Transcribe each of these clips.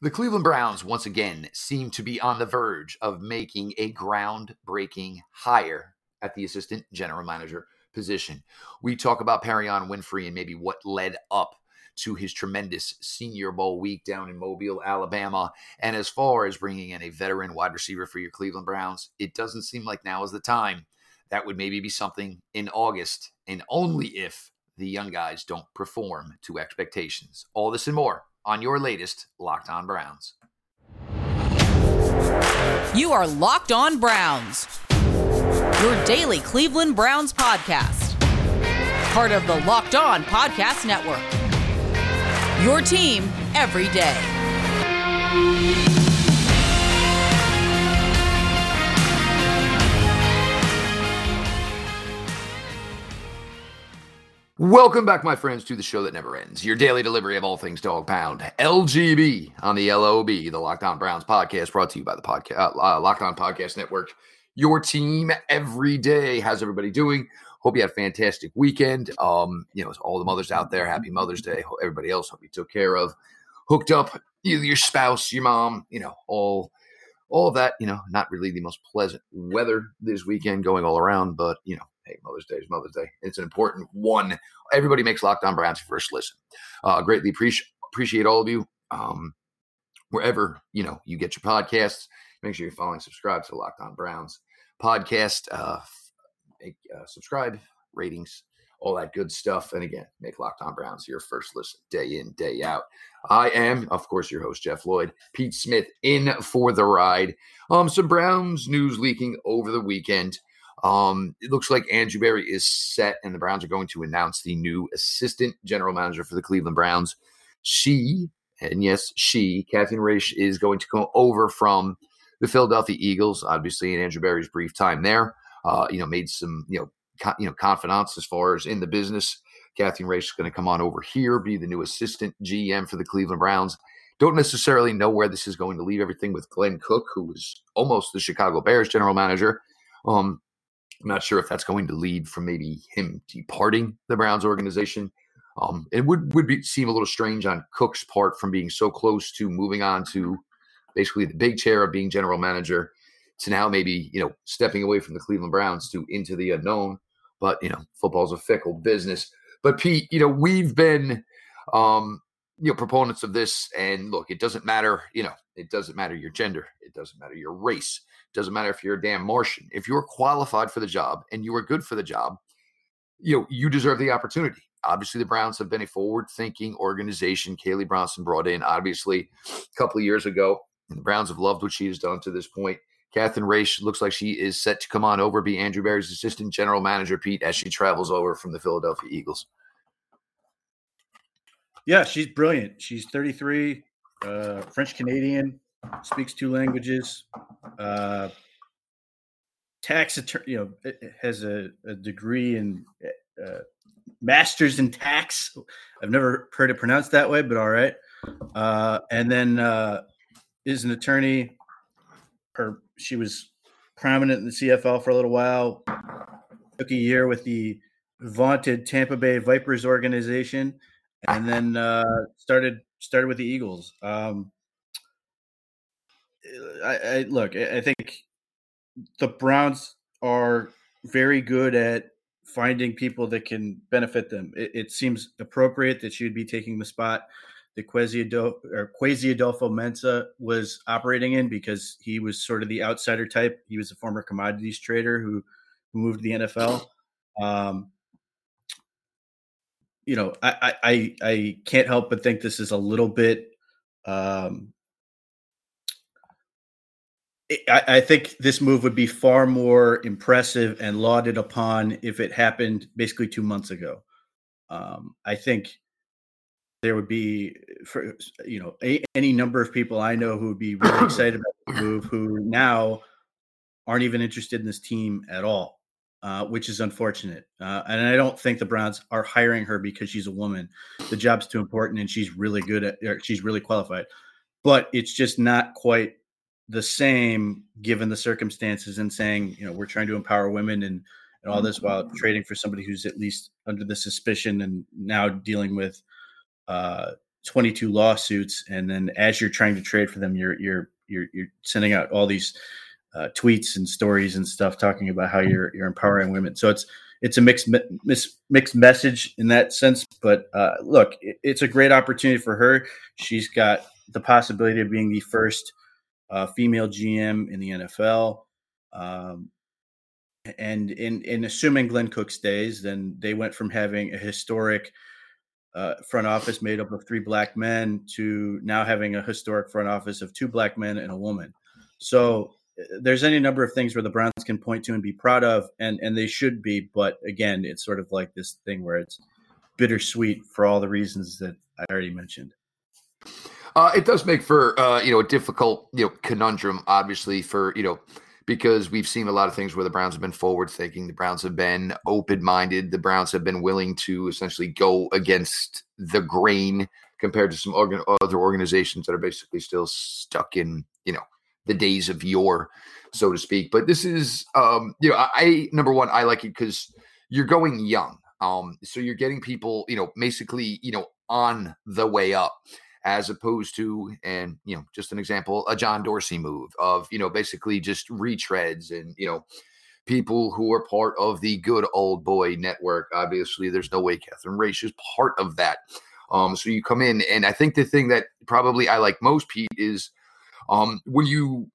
The Cleveland Browns, once again, seem to be on the verge of making a groundbreaking hire at the assistant general manager position. We talk about Perrion Winfrey and maybe what led up to his tremendous Senior Bowl week down in Mobile, Alabama. And as far as bringing in a veteran wide receiver for your Cleveland Browns, it doesn't seem like now is the time. That would maybe be something in August, and only if the young guys don't perform to expectations. All this and more on your latest Locked On Browns. You are Locked On Browns, your daily Cleveland Browns podcast. Part of the Locked On Podcast Network. Your team every day. Welcome back, my friends, to the show that never ends. Your daily delivery of all things dog pound. LGB on the LOB, the Locked On Browns podcast, brought to you by the podcast uh, uh, Locked On Podcast Network. Your team every day. How's everybody doing? Hope you had a fantastic weekend. Um, you know, all the mothers out there, happy Mother's Day. Everybody else, hope you took care of, hooked up, either your spouse, your mom, you know, all all of that. You know, not really the most pleasant weather this weekend going all around, but you know, hey, Mother's Day is Mother's Day. It's an important one. Everybody makes Locked On Browns your first listen. Uh, greatly appreciate appreciate all of you. Um, wherever you know you get your podcasts, make sure you're following, subscribe to Locked On Browns podcast. Uh, make, uh, subscribe, ratings, all that good stuff. And again, make Locked On Browns your first listen day in, day out. I am, of course, your host, Jeff Lloyd. Pete Smith in for the ride. Um, some Browns news leaking over the weekend. Um, it looks like Andrew Berry is set, and the Browns are going to announce the new assistant general manager for the Cleveland Browns. She, and yes, she, Catherine Raiche, is going to come over from the Philadelphia Eagles, obviously, in Andrew Berry's brief time there. Uh, you know, made some, you know, co- you know, confidants as far as in the business. Catherine Raiche is going to come on over here, be the new assistant GM for the Cleveland Browns. Don't necessarily know where this is going to leave everything with Glenn Cook, who was almost the Chicago Bears general manager. Um, I'm not sure if that's going to lead from maybe him departing the Browns organization. Um, it would would be, seem a little strange on Cook's part from being so close to moving on to basically the big chair of being general manager to now maybe you know stepping away from the Cleveland Browns to into the unknown. But you know, football's a fickle business. But Pete, you know, we've been um, you know proponents of this, and look, it doesn't matter. You know, it doesn't matter your gender, it doesn't matter your race, doesn't matter if you're a damn Martian. If you're qualified for the job and you are good for the job, you know you deserve the opportunity. Obviously, the Browns have been a forward-thinking organization. Callie Brownson brought in, obviously, a couple of years ago. The Browns have loved what she has done to this point. Catherine Raiche looks like she is set to come on over, be Andrew Berry's assistant general manager, Pete, as she travels over from the Philadelphia Eagles. Yeah, she's brilliant. She's 33, uh, French Canadian, speaks two languages, uh, tax attorney, you know, has a, a degree in uh, master's in tax. I've never heard it pronounced that way, but all right. Uh, and then uh, is an attorney. Her she was prominent in the CFL for a little while. Took a year with the vaunted Tampa Bay Vipers organization, and then uh, started started with the Eagles. Um, I, I look. I think the Browns are very good at finding people that can benefit them. It, it seems appropriate that would be taking the spot that Quasi Adolfo, or Kwesi Adofo-Mensah was operating in because he was sort of the outsider type. He was a former commodities trader who, who moved to the NFL. Um, you know, I, I I can't help but think this is a little bit. Um, I, I think this move would be far more impressive and lauded upon if it happened basically two months ago. Um, I think there would be for you know a, any number of people I know who would be really excited about the move who now aren't even interested in this team at all, uh, which is unfortunate. Uh, and I don't think the Browns are hiring her because she's a woman. The job's too important and she's really good at she's really qualified. But it's just not quite the same given the circumstances and saying, you know, we're trying to empower women and and all this while trading for somebody who's at least under the suspicion and now dealing with uh, 22 lawsuits, and then as you're trying to trade for them, you're you're you're you're sending out all these uh, tweets and stories and stuff talking about how you're you're empowering women. So it's it's a mixed mixed message in that sense. But uh, look, it, it's a great opportunity for her. She's got the possibility of being the first uh, female GM in the NFL. Um, and in in assuming Glenn Cook stays, then they went from having a historic uh, front office made up of three black men to now having a historic front office of two black men and a woman. So uh, there's any number of things where the Browns can point to and be proud of, and and they should be. But again, it's sort of like this thing where it's bittersweet for all the reasons that I already mentioned. Uh, it does make for uh, you know a difficult you know conundrum, obviously for you know because we've seen a lot of things where the Browns have been forward thinking, the Browns have been open minded, the Browns have been willing to essentially go against the grain compared to some organ- other organizations that are basically still stuck in, you know, the days of yore, so to speak. But this is, um, you know, I, I number one, I like it because you're going young. Um, so you're getting people, you know, basically, you know, on the way up as opposed to, and you know, just an example, a John Dorsey move of, you know, basically just retreads and, you know, people who are part of the good old boy network. Obviously, there's no way Catherine Raiche is part of that. Um, so you come in, and I think the thing that probably I like most, Pete, is um, when you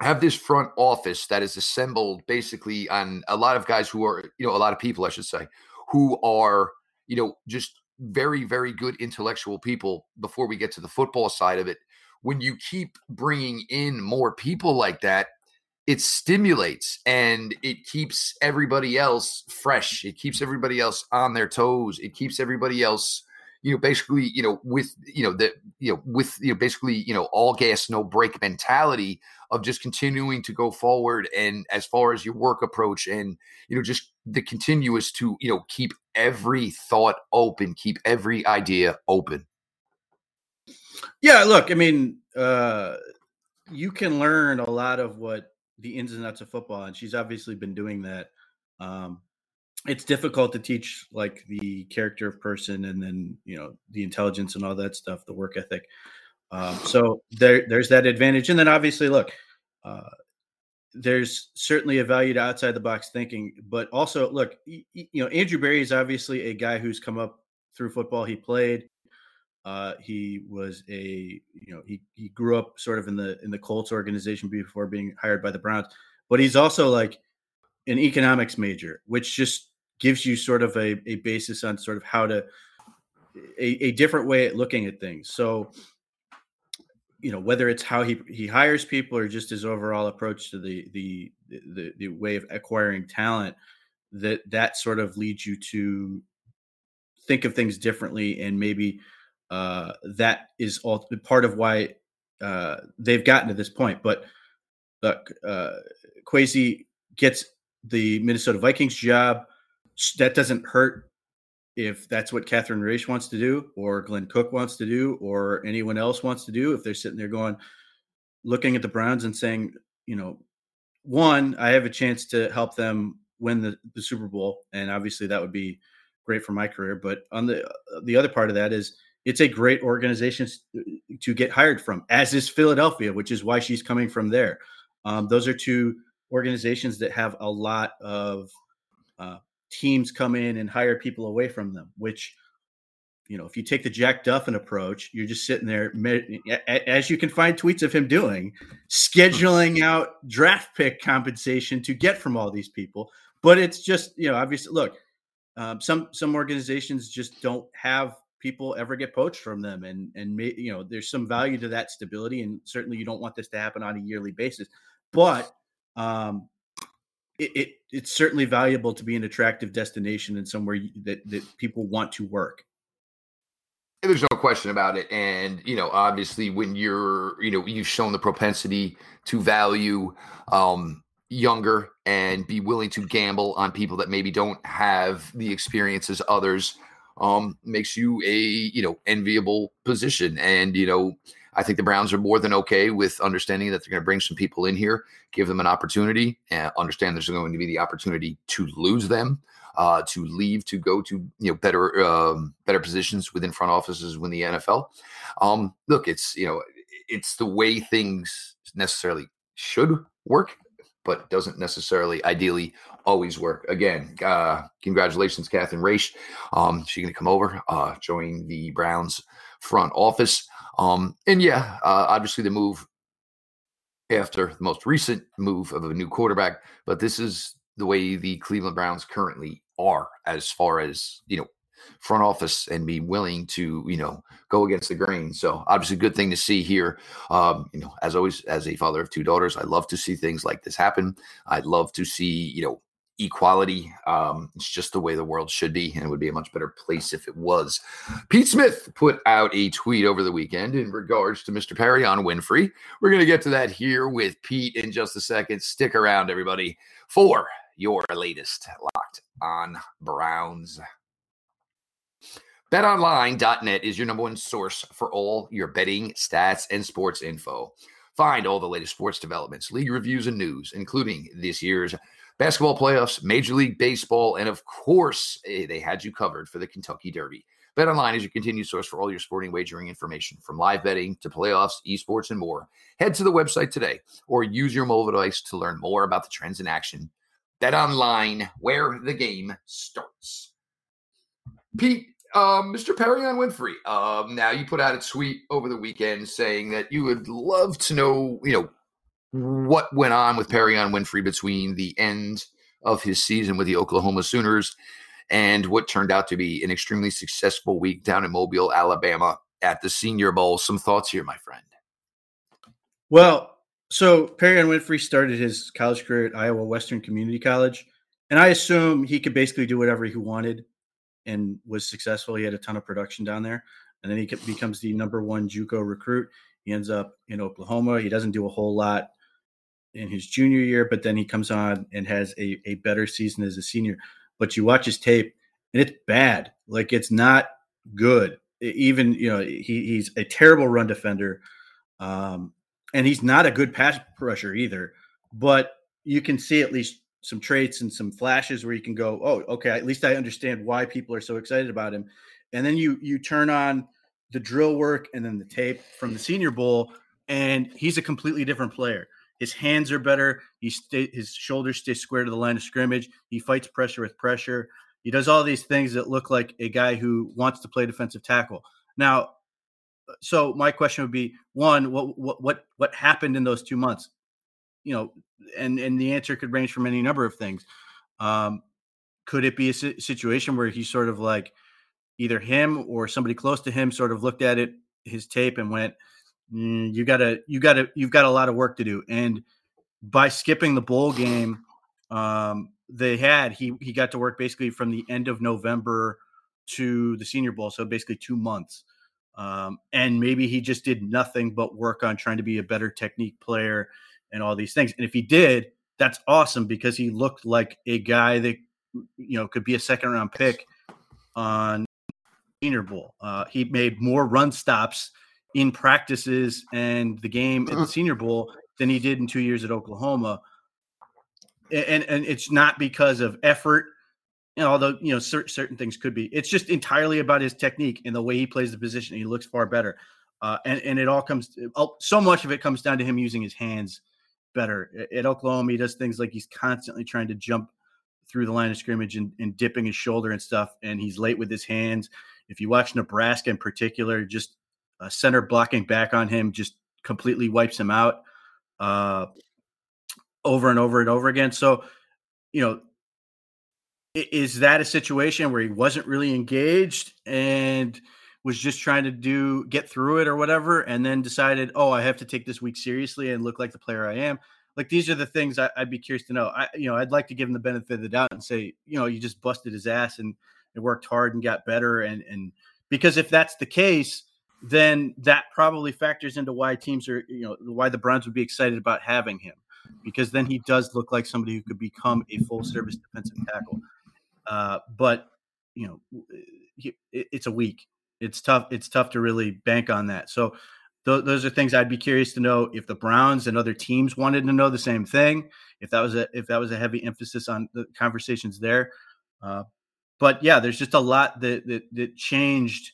have this front office that is assembled basically on a lot of guys who are, you know, a lot of people, I should say, who are, you know, just very, very good intellectual people before we get to the football side of it. When you keep bringing in more people like that, it stimulates and it keeps everybody else fresh. It keeps everybody else on their toes. It keeps everybody else you know, basically, you know, with you know the you know with you know basically you know all gas no brake mentality of just continuing to go forward and as far as your work approach and you know just the continuous to you know keep every thought open, keep every idea open. Yeah, look, I mean, uh you can learn a lot of what the ins and outs of football, and she's obviously been doing that. Um, it's difficult to teach like the character of person and then you know the intelligence and all that stuff the work ethic um, so there there's that advantage and then obviously look uh, there's certainly a value to outside the box thinking but also look you, know andrew berry is obviously a guy who's come up through football he played uh, he was a you know he he grew up sort of in the in the colts organization before being hired by the browns but he's also like an economics major, which just gives you sort of a, a basis on sort of how to a, a different way at looking at things. So, you know, whether it's how he he hires people or just his overall approach to the the the, the way of acquiring talent, that that sort of leads you to think of things differently, and maybe uh, that is all part of why uh, they've gotten to this point. But look, uh, Kwesi gets the Minnesota Vikings job. That doesn't hurt if that's what Catherine Raiche wants to do, or Glenn Cook wants to do, or anyone else wants to do. If they're sitting there going, looking at the Browns and saying, you know, one, I have a chance to help them win the, the Super Bowl, and obviously that would be great for my career. But on the the other part of that is it's a great organization to get hired from, as is Philadelphia, which is why she's coming from there. Um, those are two organizations that have a lot of uh, teams come in and hire people away from them, which you know, if you take the Jack Duffin approach, you're just sitting there, as you can find tweets of him doing, scheduling out draft pick compensation to get from all these people. But it's just, you know, obviously, look, um, some some organizations just don't have people ever get poached from them, and and may, you know, there's some value to that stability, and certainly you don't want this to happen on a yearly basis. But um, it, it, it's certainly valuable to be an attractive destination and somewhere that that people want to work. There's no question about it, and you know, obviously, when you're, you know, you've shown the propensity to value um, younger and be willing to gamble on people that maybe don't have the experience as others, um, makes you a you know enviable position. And you know, I think the Browns are more than okay with understanding that they're going to bring some people in here, give them an opportunity, and understand there's going to be the opportunity to lose them, uh, to leave, to go to you know better um, better positions within front offices within the NFL. Um, look, it's you know it's the way things necessarily should work but doesn't necessarily ideally always work. Again, uh, congratulations, Catherine Raiche. Um, she's going to come over, uh, join the Browns front office. Um, and yeah, uh, obviously the move after the most recent move of a new quarterback, but this is the way the Cleveland Browns currently are as far as, you know, front office and be willing to, you know, go against the grain. So obviously, good thing to see here. Um, you know, as always, as a father of two daughters, I love to see things like this happen. I'd love to see, you know, equality. Um, it's just the way the world should be, and it would be a much better place if it was. Pete Smith put out a tweet over the weekend in regards to Mr. Perrion Winfrey. We're going to get to that here with Pete in just a second. Stick around, everybody, for your latest locked on Browns. BetOnline.net is your number one source for all your betting, stats, and sports info. Find all the latest sports developments, league reviews, and news, including this year's basketball playoffs, Major League Baseball, and of course, eh, they had you covered for the Kentucky Derby. Bet online is your continued source for all your sporting wagering information, from live betting to playoffs, esports, and more. Head to the website today or use your mobile device to learn more about the trends in action. Bet online, where the game starts. Pete, um, Mr. Perrion Winfrey. Um, now you put out a tweet over the weekend saying that you would love to know, you know, what went on with Perrion Winfrey between the end of his season with the Oklahoma Sooners and what turned out to be an extremely successful week down in Mobile, Alabama at the Senior Bowl. Some thoughts here, my friend. Well, so Perrion Winfrey started his college career at Iowa Western Community College, and I assume he could basically do whatever he wanted and was successful. He had a ton of production down there, and then he becomes the number one JUCO recruit. He ends up in Oklahoma. He doesn't do a whole lot in his junior year, but then he comes on and has a, a better season as a senior. But you watch his tape, and it's bad. Like it's not good. Even you know he, he's a terrible run defender, um, and he's not a good pass rusher either. But you can see at least some traits and some flashes where you can go, oh, okay, at least I understand why people are so excited about him. And then you you turn on the drill work and then the tape from the Senior Bowl, and he's a completely different player. His hands are better. He stay, his shoulders stay square to the line of scrimmage. He fights pressure with pressure. He does all these things that look like a guy who wants to play defensive tackle. Now, so my question would be: one, what what what what happened in those two months? you know, and and the answer could range from any number of things. Um, could it be a situation where he sort of like either him or somebody close to him sort of looked at it his tape and went, "You gotta, you gotta, you've got a lot of work to do." And by skipping the bowl game, um, they had he he got to work basically from the end of November to the Senior Bowl, so basically two months. Um, and maybe he just did nothing but work on trying to be a better technique player and all these things. And if he did, that's awesome because he looked like a guy that you know could be a second round pick on Senior Bowl. Uh, he made more run stops in practices and the game at the uh-huh. Senior Bowl than he did in two years at Oklahoma. And and it's not because of effort, you know, although you know certain certain things could be. It's just entirely about his technique and the way he plays the position. He looks far better, uh, and and it all comes. So much of it comes down to him using his hands better. At Oklahoma, he does things like he's constantly trying to jump through the line of scrimmage and, and, dipping his shoulder and stuff, and he's late with his hands. If you watch Nebraska in particular, just a center blocking back on him just completely wipes him out uh, over and over and over again. So, you know, is that a situation where he wasn't really engaged and – was just trying to do get through it or whatever, and then decided, oh, I have to take this week seriously and look like the player I am. Like these are the things I, would be curious to know. I, you know, I'd like to give him the benefit of the doubt and say, you know, you just busted his ass and, and worked hard and got better, and and because if that's the case, then that probably factors into why teams are, you know, why the Browns would be excited about having him, because then he does look like somebody who could become a full service defensive tackle. Uh, but you know, it's a week it's tough it's tough to really bank on that so th- those are things I'd be curious to know if the Browns and other teams wanted to know the same thing. If that was a if that was a heavy emphasis on the conversations there, uh, but yeah, there's just a lot that, that that changed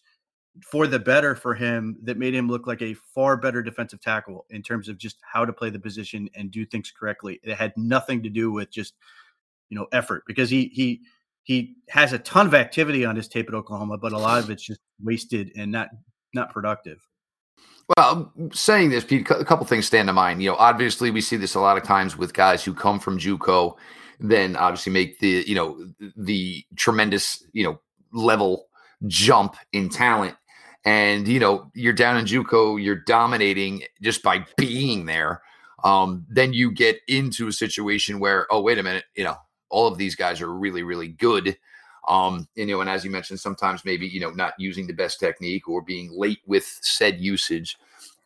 for the better for him that made him look like a far better defensive tackle in terms of just how to play the position and do things correctly. It had nothing to do with just you know effort because he he he has a ton of activity on his tape at Oklahoma, but a lot of it's just wasted and not not productive. Well, um, saying this, Pete, a couple things stand to mind. You know, obviously we see this a lot of times with guys who come from JUCO, then obviously make the you know the tremendous you know level jump in talent, and you know you're down in JUCO, you're dominating just by being there. Um, then you get into a situation where, oh wait a minute, you know, all of these guys are really really good. Um, you know, and as you mentioned, sometimes maybe, you know, not using the best technique or being late with said usage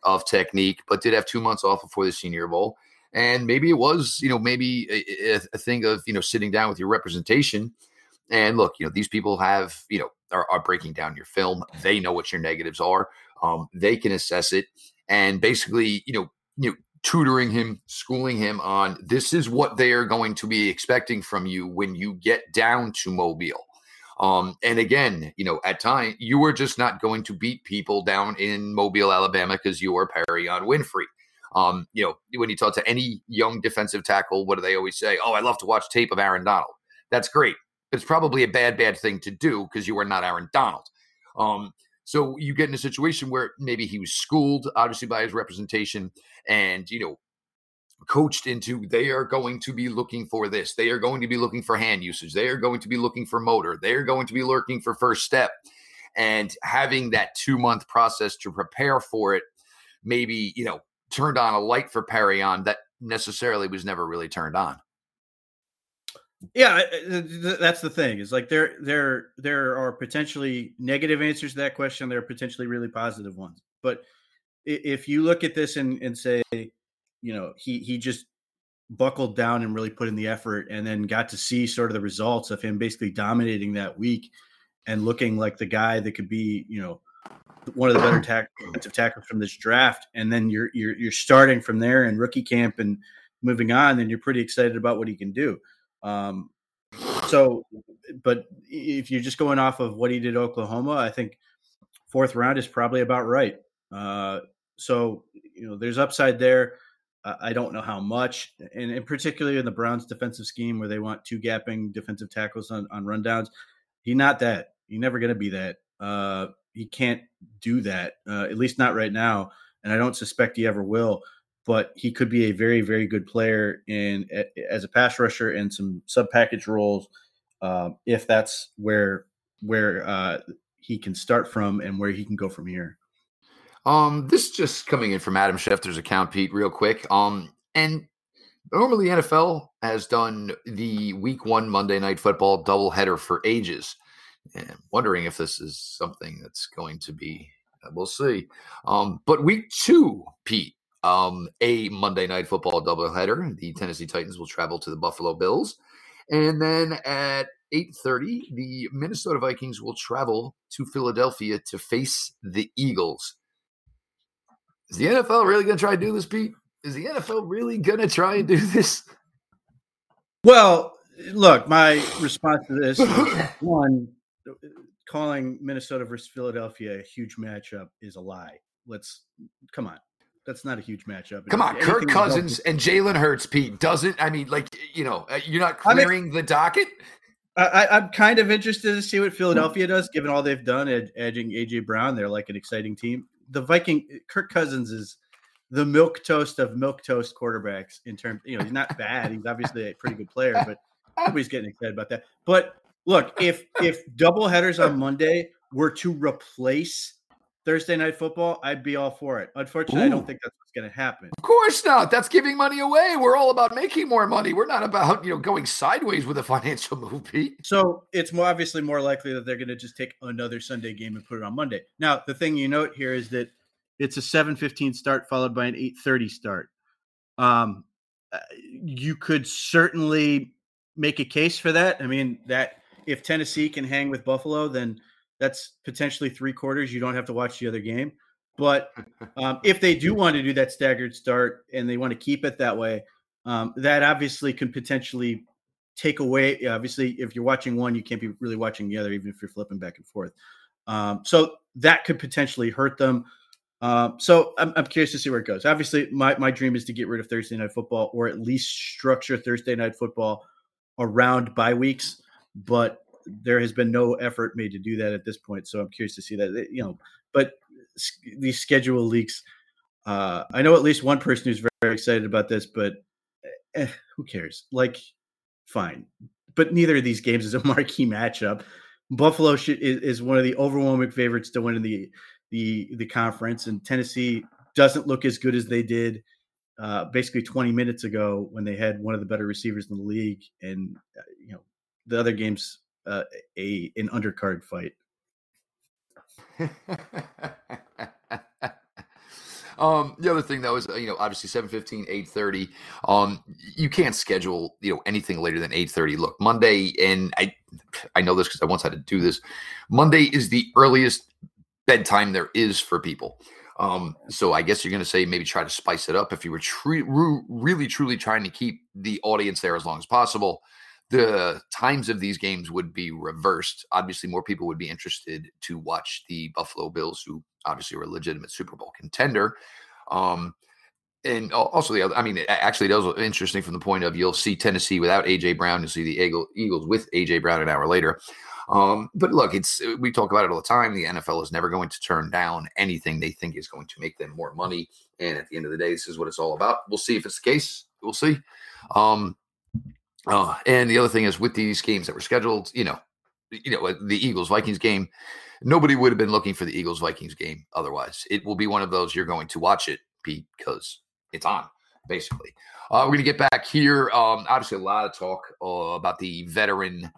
of technique, but did have two months off before the senior bowl. And maybe it was, you know, maybe a, a thing of, you know, sitting down with your representation and look, you know, these people have, you know, are, are breaking down your film. They know what your negatives are. Um, they can assess it and basically, you know, you know, tutoring him, schooling him on this is what they are going to be expecting from you when you get down to Mobile. Um, and again, you know, at time you are just not going to beat people down in Mobile, Alabama, because you are Perrion Winfrey. Um, you know, when you talk to any young defensive tackle, what do they always say? Oh, I love to watch tape of Aaron Donald. That's great. It's probably a bad, bad thing to do because you are not Aaron Donald. Um, so you get in a situation where maybe he was schooled, obviously, by his representation, and you know, coached into they are going to be looking for this. They are going to be looking for hand usage. They are going to be looking for motor. They are going to be lurking for first step. And having that two month process to prepare for it, maybe, you know, turned on a light for Perrion that necessarily was never really turned on. Yeah, uh, uh, that's the thing. Is like there there there are potentially negative answers to that question. There are potentially really positive ones. But if you look at this and, and say, you know he he just buckled down and really put in the effort and then got to see sort of the results of him basically dominating that week and looking like the guy that could be you know one of the better tack- defensive tackles from this draft and then you're you're you're starting from there in rookie camp and moving on then you're pretty excited about what he can do um so but if you're just going off of what he did Oklahoma I think fourth round is probably about right uh so you know there's upside there I don't know how much, and, and, particularly in the Browns' defensive scheme where they want two gapping defensive tackles on, on rundowns. He's not that. He's never going to be that. Uh, he can't do that, uh, at least not right now. And I don't suspect he ever will. But he could be a very, very good player in as a pass rusher and some sub package roles, uh, if that's where where uh, he can start from and where he can go from here. Um, this just coming in from Adam Schefter's account, Pete, real quick. Um, and normally NFL has done the week one Monday night football doubleheader for ages. And I'm wondering if this is something that's going to be, uh, we'll see. Um, but week two, Pete, um, a Monday night football doubleheader. The Tennessee Titans will travel to the Buffalo Bills. And then at 8:30, the Minnesota Vikings will travel to Philadelphia to face the Eagles. Is the NFL really going to try to do this, Pete? Is the NFL really going to try and do this? Well, look, my response to this one, calling Minnesota versus Philadelphia a huge matchup is a lie. Let's come on. That's not a huge matchup. Come on, Kirk Cousins and Jalen Hurts, Pete. Doesn't I mean, like you know, uh, you're not clearing I mean, the docket. I, am kind of interested to see what Philadelphia does, given all they've done at edging AJ Brown. They're like an exciting team the Viking Kirk Cousins is the milk toast of milk toast quarterbacks in terms. You know, he's not bad. He's obviously a pretty good player, but nobody's getting excited about that. But look, if if double headers on Monday were to replace Thursday night football, I'd be all for it. Unfortunately, Ooh. I don't think that's what's going to happen. Of course not. That's giving money away. We're all about making more money. We're not about you know going sideways with a financial move, Pete. So it's more obviously more likely that they're going to just take another Sunday game and put it on Monday. Now, the thing you note here is that it's a 7:15 start followed by an 8:30 start. Um, uh, you could certainly make a case for that. I mean, that if Tennessee can hang with Buffalo, then that's potentially three quarters. You don't have to watch the other game. But um, if they do want to do that staggered start and they want to keep it that way, um, that obviously can potentially take away. Obviously, if you're watching one, you can't be really watching the other, even if you're flipping back and forth. Um, so that could potentially hurt them. Um, so I'm, I'm, curious to see where it goes. Obviously, my, my dream is to get rid of Thursday night football or at least structure Thursday night football around bye weeks. But there has been no effort made to do that at this point. So I'm curious to see that. You know, but these schedule leaks. Uh, I know at least one person who's very, excited about this, but eh, who cares? Like, fine. But neither of these games is a marquee matchup. Buffalo is, is one of the overwhelming favorites to win in the the the conference, and Tennessee doesn't look as good as they did uh, basically 20 minutes ago when they had one of the better receivers in the league, and uh, you know the other games uh, a an undercard fight. um, the other thing though is you know obviously 7:15, 8:30. Um, you can't schedule you know anything later than 8:30. Look, Monday, and I I know this because I once had to do this. Monday is the earliest bedtime there is for people. Um, so I guess you're going to say maybe try to spice it up if you were tre- re- really truly trying to keep the audience there as long as possible. The times of these games would be reversed. Obviously, more people would be interested to watch the Buffalo Bills, who obviously are a legitimate Super Bowl contender. Um, and also the other, I mean, actually, that was interesting from the point of you'll see Tennessee without AJ Brown, you'll see the Eagles with AJ Brown an hour later. Um, but look, it's we talk about it all the time. The NFL is never going to turn down anything they think is going to make them more money. And at the end of the day, this is what it's all about. We'll see if it's the case. We'll see. Um, uh, and the other thing is with these games that were scheduled, you know, you know, the Eagles Vikings game, nobody would have been looking for the Eagles Vikings game otherwise. It will be one of those you're going to watch it because it's on, basically. Uh, we're going to get back here. Um, obviously, a lot of talk uh, about the veteran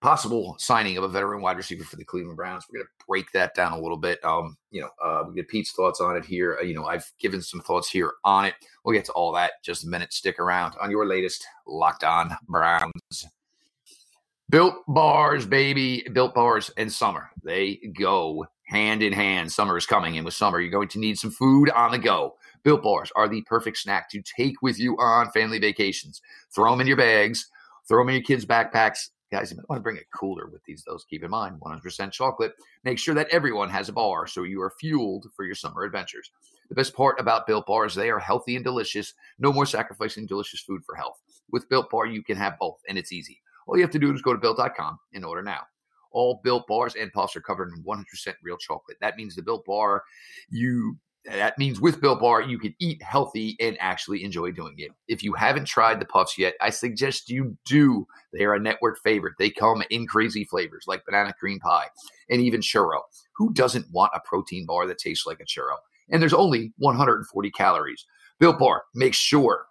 possible signing of a veteran wide receiver for the Cleveland Browns. We're going to break that down a little bit. Um, you know, uh, we get Pete's thoughts on it here. Uh, you know, I've given some thoughts here on it. We'll get to all that just a minute. Stick around on your latest Locked On Browns. Built bars, baby. Built bars and summer. They go hand in hand. Summer is coming, and with summer, you're going to need some food on the go. Built bars are the perfect snack to take with you on family vacations. Throw them in your bags, throw them in your kids' backpacks Guys, you might want to bring a cooler with these, those. Keep in mind, 100% chocolate. Make sure that everyone has a bar so you are fueled for your summer adventures. The best part about Built Bar is they are healthy and delicious. No more sacrificing delicious food for health. With Built Bar, you can have both, and it's easy. All you have to do is go to built.com and order now. All Built Bars and Puffs are covered in 100% real chocolate. That means the Built Bar, you that means with Built Bar, you can eat healthy and actually enjoy doing it. If you haven't tried the puffs yet, I suggest you do. They are a network favorite. They come in crazy flavors like banana cream pie and even churro. Who doesn't want a protein bar that tastes like a churro? And there's only 140 calories. Built Bar, make sure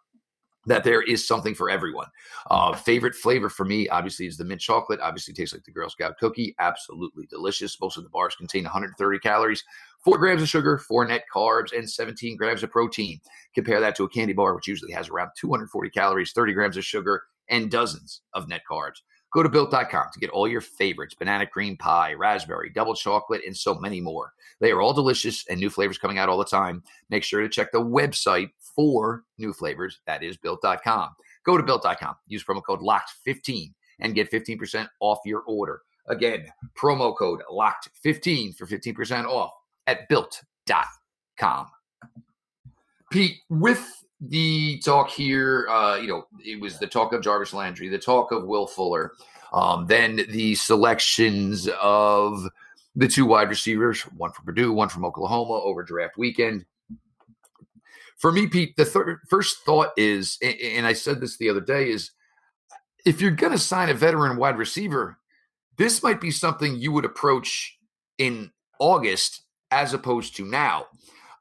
that there is something for everyone. Uh, favorite flavor for me, obviously, is the mint chocolate. Obviously, tastes like the Girl Scout cookie. Absolutely delicious. Most of the bars contain 130 calories, four grams of sugar, four net carbs, and 17 grams of protein. Compare that to a candy bar, which usually has around 240 calories, 30 grams of sugar, and dozens of net carbs. Go to built.com to get all your favorites banana cream pie, raspberry, double chocolate, and so many more. They are all delicious and new flavors coming out all the time. Make sure to check the website for new flavors. That is built.com. Go to built.com, use promo code LOCKED15 and get 15% off your order. Again, promo code LOCKED15 for 15% off at built.com. Pete, with the talk here, uh, you know, it was the talk of Jarvis Landry, the talk of Will Fuller, um, then the selections of the two wide receivers, one from Purdue, one from Oklahoma over draft weekend. For me, Pete, the first thought is, and I said this the other day, is if you're going to sign a veteran wide receiver, this might be something you would approach in August as opposed to now.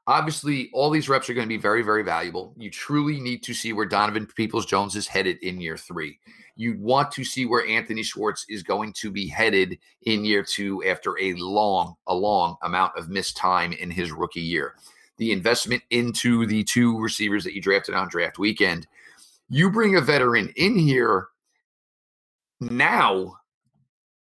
Obviously, all these reps are going to be very, very valuable. You truly need to see where Donovan Peoples Jones is headed in year three. You want to see where Anthony Schwartz is going to be headed in year two after a long, a long amount of missed time in his rookie year. The investment into the two receivers that you drafted on draft weekend. You bring a veteran in here now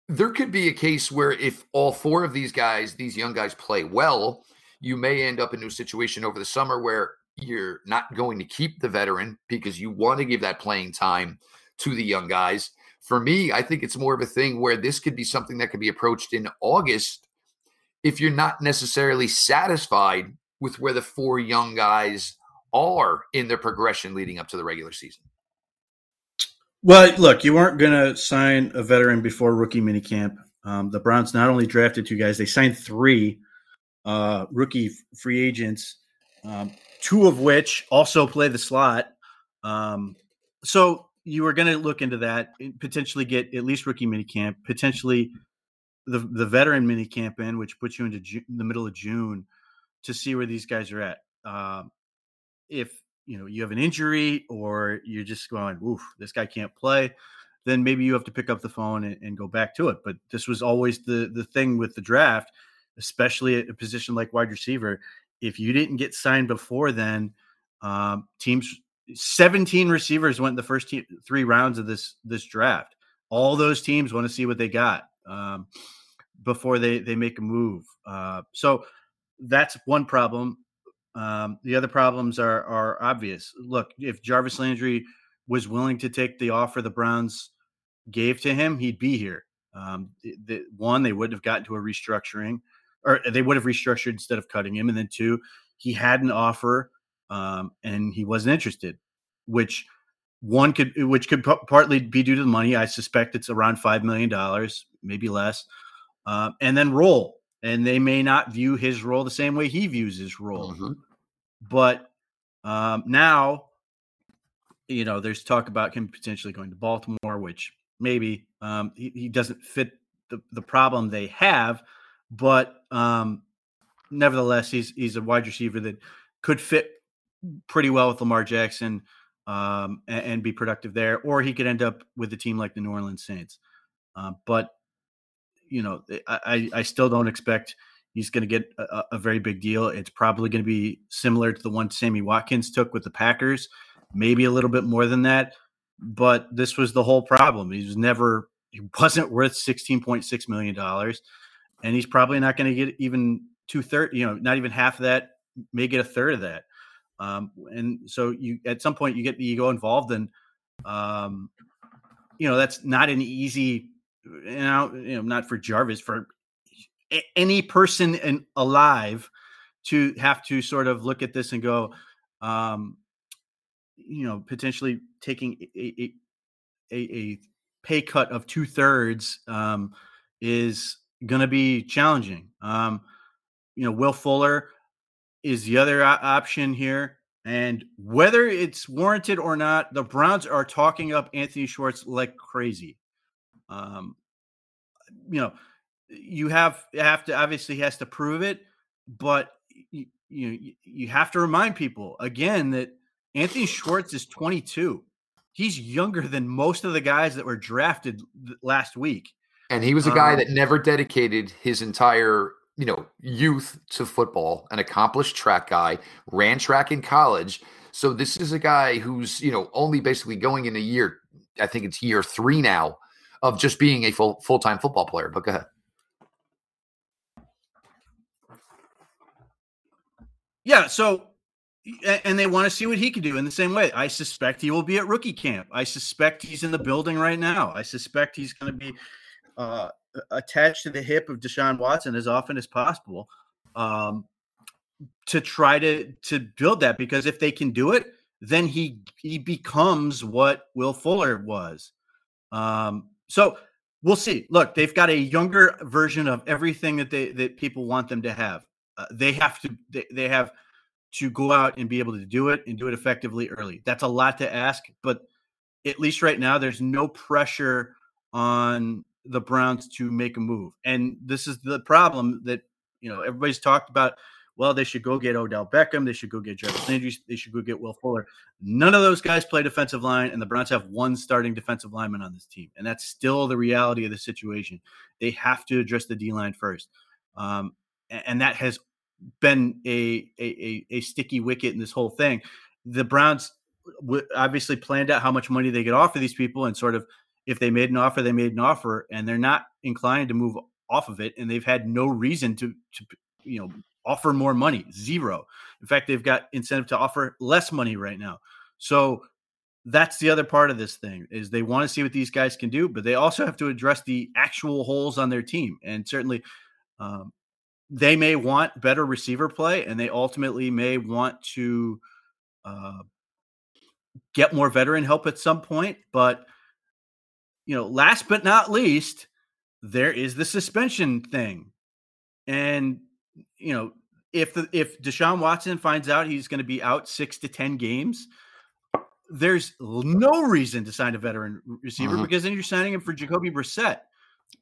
there could be a case where if all four of these guys, these young guys, play well, you may end up in a situation over the summer where you're not going to keep the veteran because you want to give that playing time to the young guys. For me, I think it's more of a thing where this could be something that could be approached in August if you're not necessarily satisfied with where the four young guys are in their progression leading up to the regular season. Well, look, you weren't going to sign a veteran before rookie minicamp. Um, the Browns not only drafted two guys, they signed three uh, rookie free agents, um, two of which also play the slot. Um, so you were going to look into that, potentially get at least rookie minicamp, potentially the the veteran minicamp in, which puts you into June, the middle of June to see where these guys are at. Um, if you know you have an injury or you're just going, "Oof, this guy can't play," then maybe you have to pick up the phone and, and go back to it. But this was always the the thing with the draft, especially at a position like wide receiver. If you didn't get signed before then, um, teams 17 receivers went the first te- three rounds of this this draft. All those teams want to see what they got um, before they they make a move. Uh, so that's one problem. Um, the other problems are are obvious. Look, if Jarvis Landry was willing to take the offer the Browns gave to him, he'd be here. Um, the, the, one, they wouldn't have gotten to a restructuring, or they would have restructured instead of cutting him. And then two, he had an offer um, and he wasn't interested, which one could, which could p- partly be due to the money. I suspect it's around five million dollars, maybe less. Uh, and then role, and they may not view his role the same way he views his role. Mm-hmm. But um, now, you know, there's talk about him potentially going to Baltimore, which maybe um, he, he, doesn't fit the, the problem they have. But um, nevertheless, he's he's a wide receiver that could fit pretty well with Lamar Jackson um, and, and, be productive there, or he could end up with a team like the New Orleans Saints. Uh, but you know, I, I still don't expect he's going to get a, a, very big deal. It's probably going to be similar to the one Sammy Watkins took with the Packers, maybe a little bit more than that. But this was the whole problem. He was never, he wasn't worth sixteen point six million dollars, and he's probably not going to get even two third. You know, not even half of that. May get a third of that. Um, and so you at some point you get the ego involved, and um, you know that's not an easy know, you know, not for Jarvis, for any person in, alive to have to sort of look at this and go, um, you know, potentially taking a, a, a pay cut of two thirds um, is going to be challenging. Um, you know, Will Fuller is the other option here. And whether it's warranted or not, the Browns are talking up Anthony Schwartz like crazy. Um, you know, you have have to obviously has to prove it, but you, you you have to remind people again that Anthony Schwartz is 22. He's younger than most of the guys that were drafted last week. And he was a guy um, that never dedicated his entire, you know, youth to football, an accomplished track guy, ran track in college. So this is a guy who's, you know, only basically going in a year, I think it's year 3 now of just being a full full time football player. But go ahead. Yeah. So, and they want to see what he can do in the same way. I suspect he will be at rookie camp. I suspect he's in the building right now. I suspect he's going to be uh, attached to the hip of Deshaun Watson as often as possible um, to try to to build that. Because if they can do it, then he he becomes what Will Fuller was. Um, so we'll see. Look, they've got a younger version of everything that they that people want them to have. Uh, they have to they, they have to go out and be able to do it and do it effectively early. That's a lot to ask, but at least right now there's no pressure on the Browns to make a move. And this is the problem that you know everybody's talked about well, they should go get Odell Beckham. They should go get Jarvis Landry. They should go get Will Fuller. None of those guys play defensive line, and the Browns have one starting defensive lineman on this team. And that's still the reality of the situation. They have to address the D line first. Um, and that has been a, a, a, sticky wicket in this whole thing. The Browns obviously planned out how much money they could offer these people, and sort of if they made an offer, they made an offer, and they're not inclined to move off of it, and they've had no reason to to you know offer more money. Zero. In fact, they've got incentive to offer less money right now. So that's the other part of this thing is they want to see what these guys can do, but they also have to address the actual holes on their team. And certainly, um, they may want better receiver play, and they ultimately may want to uh, get more veteran help at some point. But you know, last but not least, there is the suspension thing, and you know, if the if Deshaun Watson finds out he's going to be out six to ten games, there's no reason to sign a veteran receiver mm-hmm. because then you're signing him for Jacoby Brissett.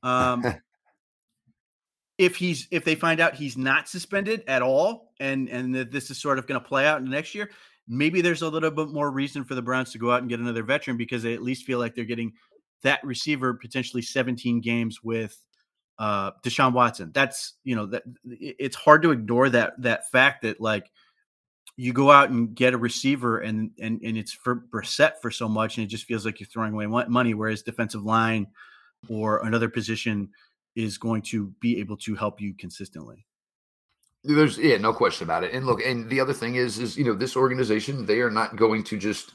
Um, if he's if they find out he's not suspended at all, and and that this is sort of going to play out in the next year, maybe there's a little bit more reason for the Browns to go out and get another veteran because they at least feel like they're getting that receiver potentially 17 games with uh, Deshaun Watson. That's you know that it's hard to ignore that that fact that like you go out and get a receiver and and and it's for Brissett for so much, and it just feels like you're throwing away money. Whereas defensive line or another position is going to be able to help you consistently. There's yeah, no question about it. And look, and the other thing is, is you know, this organization they are not going to just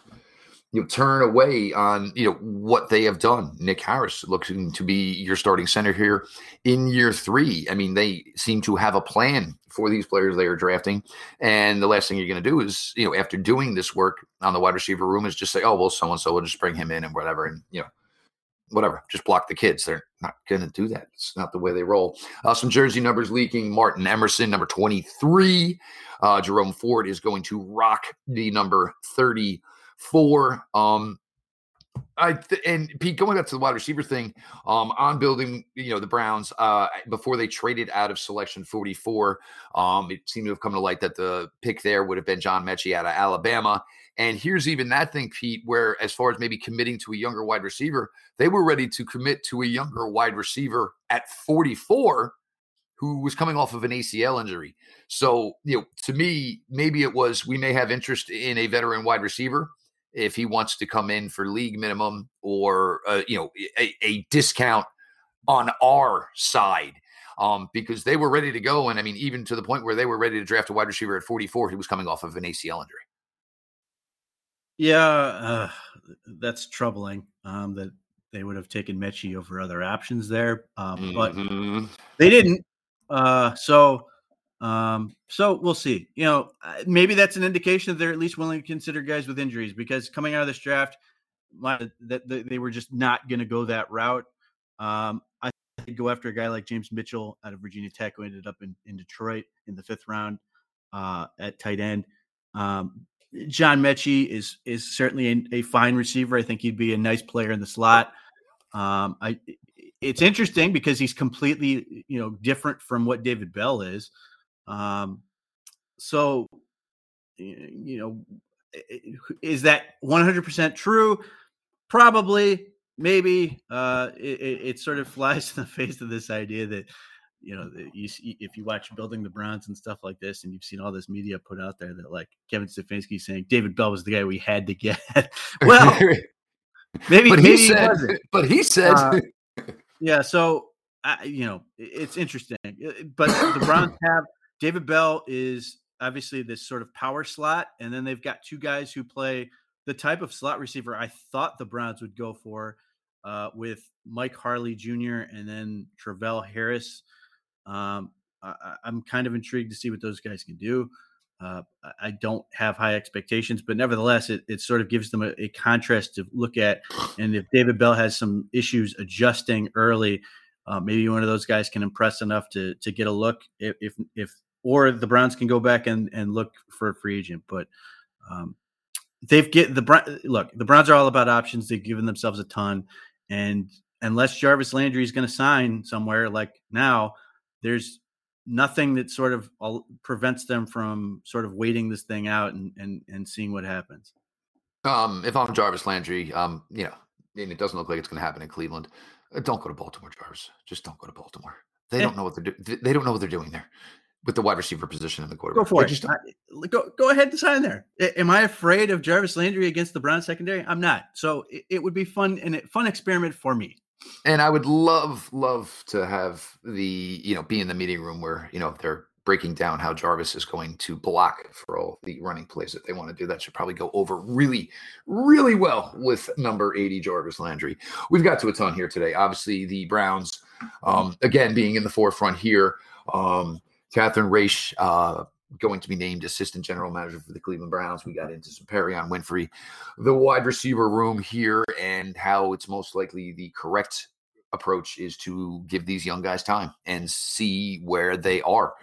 you know turn away on you know what they have done. Nick Harris looking to be your starting center here in year three. I mean, they seem to have a plan for these players they are drafting. And the last thing you're going to do is you know after doing this work on the wide receiver room is just say, oh well, so and so will just bring him in and whatever, and you know whatever, just block the kids. They're not going to do that. It's not the way they roll. Uh, some jersey numbers leaking. Martin Emerson, number 23. Uh, Jerome Ford is going to rock the number 34. Um, I th- and Pete going back to the wide receiver thing, um, on building, you know, the Browns, uh, before they traded out of selection 44, um, it seemed to have come to light that the pick there would have been John Metchie out of Alabama. And here's even that thing, Pete, where as far as maybe committing to a younger wide receiver, they were ready to commit to a younger wide receiver at 44 who was coming off of an ACL injury. So, you know, to me, maybe it was we may have interest in a veteran wide receiver if he wants to come in for league minimum or, uh, you know, a, a discount on our side um, because they were ready to go. And I mean, even to the point where they were ready to draft a wide receiver at 44, he was coming off of an ACL injury. Yeah, uh, that's troubling. Um, that they would have taken Metchie over other options there, um, but mm-hmm. they didn't. Uh, so, um, so we'll see. You know, maybe that's an indication that they're at least willing to consider guys with injuries because coming out of this draft, that they were just not going to go that route. Um, I go after a guy like James Mitchell out of Virginia Tech, who ended up in, in Detroit in the fifth round uh, at tight end. Um, John Metchie is is certainly a, a, fine receiver. I think he'd be a nice player in the slot. Um, I it's interesting because he's completely you know different from what David Bell is. Um, so you know, is that 100% true? Probably, maybe. Uh, it, it sort of flies in the face of this idea that you know, you see, if you watch Building the Browns and stuff like this, and you've seen all this media put out there that like Kevin Stefanski saying David Bell was the guy we had to get. well, maybe, but maybe he said, he but he said, uh, yeah. So I, you know, it's interesting, but the Browns have David Bell is obviously this sort of power slot, and then they've got two guys who play the type of slot receiver I thought the Browns would go for. Uh, with Mike Harley Jr. and then Travell Harris, um, I, am kind of intrigued to see what those guys can do. Uh, I don't have high expectations, but nevertheless, it, it sort of gives them a, a, contrast to look at. And if David Bell has some issues adjusting early, uh, maybe one of those guys can impress enough to to get a look. If if, if or the Browns can go back and and look for a free agent, but um, they've get the look. The Browns are all about options. They've given themselves a ton, and unless Jarvis Landry is going to sign somewhere like now there's nothing that sort of prevents them from sort of waiting this thing out and and, and seeing what happens. Um, if I'm Jarvis Landry, um, you know, and it doesn't look like it's going to happen in Cleveland. Uh, don't go to Baltimore, Jarvis. Just don't go to Baltimore. They don't know what they're doing. They don't know what they're doing there with the wide receiver position in the quarterback. Go for they it. go go ahead and sign there. Am I afraid of Jarvis Landry against the Browns secondary? I'm not. So it, it would be fun and a fun experiment for me and I would love, love to have the, you know, be in the meeting room where, you know, they're breaking down how Jarvis is going to block for all the running plays that they want to do. That should probably go over really, really well with number 80, Jarvis Landry. We've got to a ton here today. Obviously, the Browns, um, again, being in the forefront here. Um, Catherine Raiche, uh, going to be named assistant general manager for the Cleveland Browns. We got into some Perrion Winfrey, the wide receiver room here, and how it's most likely the correct approach is to give these young guys time and see where they are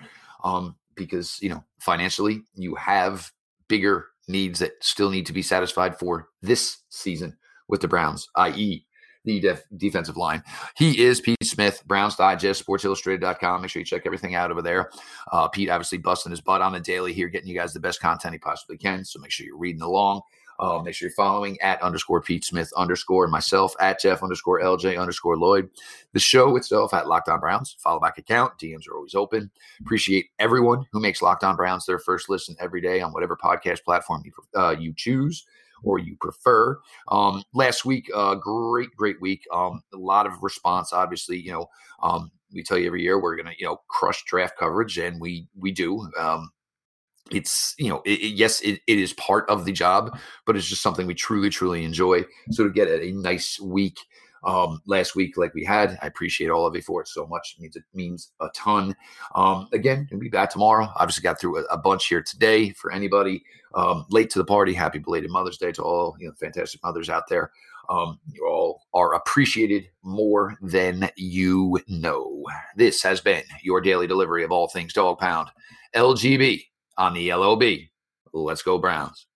um, because you know financially you have bigger needs that still need to be satisfied for this season with the Browns, i.e., the def- defensive line. He is Pete Smith, Browns Digest, SportsIllustrated.com. Make sure you check everything out over there. Uh, Pete obviously busting his butt on a daily here, getting you guys the best content he possibly can. So make sure you're reading along. Uh, make sure you're following at underscore Pete Smith underscore myself at Jeff underscore LJ underscore Lloyd. The show itself at Locked On Browns. Follow back account. DMs are always open. Appreciate everyone who makes Locked On Browns their first listen every day on whatever podcast platform you, uh, you choose or you prefer. Um, last week, uh, great, great week. Um, a lot of response. Obviously, you know, um, we tell you every year we're gonna, you know, crush draft coverage, and we we do. Um, it's you know it, it, yes it, it is part of the job but it's just something we truly truly enjoy so to get a, a nice week um, last week like we had. I appreciate all of you for it so much. It means it means a ton. Um, again we'll be back tomorrow. Obviously got through a, a bunch here today for anybody. Um, late to the party. Happy belated mother's day to all you know fantastic mothers out there. Um, you all are appreciated more than you know. This has been your daily delivery of all things dog pound lgb on the LOB. Let's go Browns.